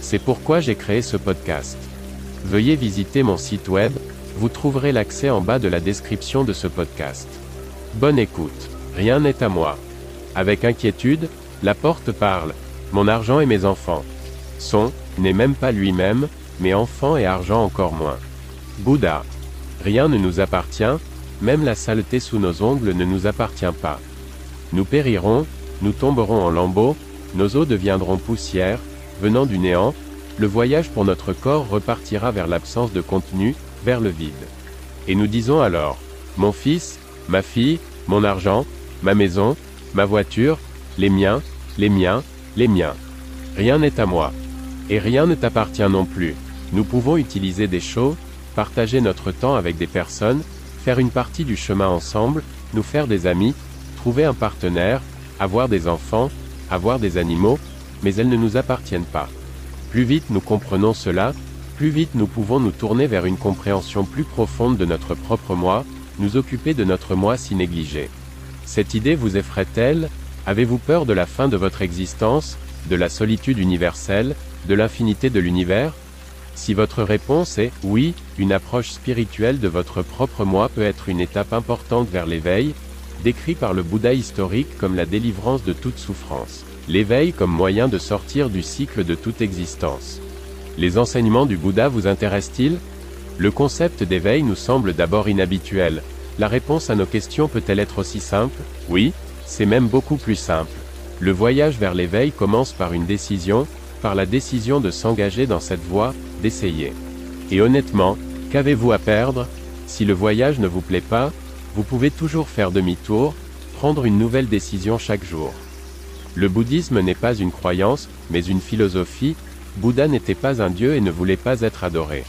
C'est pourquoi j'ai créé ce podcast. Veuillez visiter mon site web, vous trouverez l'accès en bas de la description de ce podcast. Bonne écoute. Rien n'est à moi. Avec inquiétude, la porte parle. Mon argent et mes enfants. Son, n'est même pas lui-même, mais enfants et argent encore moins. Bouddha. Rien ne nous appartient, même la saleté sous nos ongles ne nous appartient pas. Nous périrons, nous tomberons en lambeaux, nos os deviendront poussière, venant du néant, le voyage pour notre corps repartira vers l'absence de contenu, vers le vide. Et nous disons alors, mon fils, ma fille, mon argent, ma maison, ma voiture, les miens, les miens, les miens. Rien n'est à moi. Et rien ne t'appartient non plus. Nous pouvons utiliser des choses, partager notre temps avec des personnes, faire une partie du chemin ensemble, nous faire des amis, trouver un partenaire, avoir des enfants, avoir des animaux, mais elles ne nous appartiennent pas. Plus vite nous comprenons cela, plus vite nous pouvons nous tourner vers une compréhension plus profonde de notre propre moi, nous occuper de notre moi si négligé. Cette idée vous effraie-t-elle? Avez-vous peur de la fin de votre existence, de la solitude universelle, de l'infinité de l'univers? Si votre réponse est oui, une approche spirituelle de votre propre moi peut être une étape importante vers l'éveil, décrit par le Bouddha historique comme la délivrance de toute souffrance. L'éveil comme moyen de sortir du cycle de toute existence. Les enseignements du Bouddha vous intéressent-ils? Le concept d'éveil nous semble d'abord inhabituel. La réponse à nos questions peut-elle être aussi simple? Oui, c'est même beaucoup plus simple. Le voyage vers l'éveil commence par une décision, par la décision de s'engager dans cette voie, d'essayer. Et honnêtement, qu'avez-vous à perdre? Si le voyage ne vous plaît pas, vous pouvez toujours faire demi-tour, prendre une nouvelle décision chaque jour. Le bouddhisme n'est pas une croyance, mais une philosophie, Bouddha n'était pas un dieu et ne voulait pas être adoré.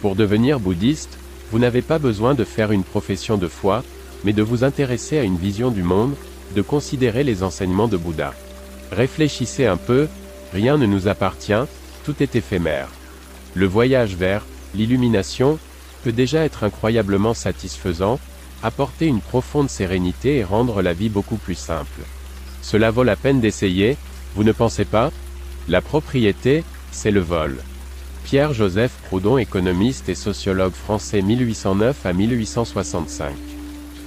Pour devenir bouddhiste, vous n'avez pas besoin de faire une profession de foi, mais de vous intéresser à une vision du monde, de considérer les enseignements de Bouddha. Réfléchissez un peu, rien ne nous appartient, tout est éphémère. Le voyage vers l'illumination peut déjà être incroyablement satisfaisant, apporter une profonde sérénité et rendre la vie beaucoup plus simple. Cela vaut la peine d'essayer, vous ne pensez pas? La propriété, c'est le vol. Pierre-Joseph Proudhon économiste et sociologue français 1809 à 1865.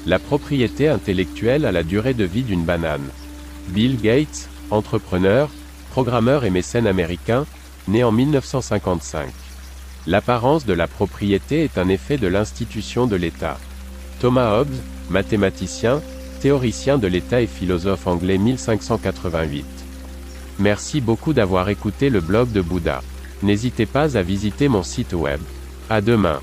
La propriété intellectuelle a la durée de vie d'une banane. Bill Gates, entrepreneur, programmeur et mécène américain, né en 1955. L'apparence de la propriété est un effet de l'institution de l'État. Thomas Hobbes, mathématicien, théoricien de l'État et philosophe anglais 1588. Merci beaucoup d'avoir écouté le blog de Bouddha. N'hésitez pas à visiter mon site web. À demain.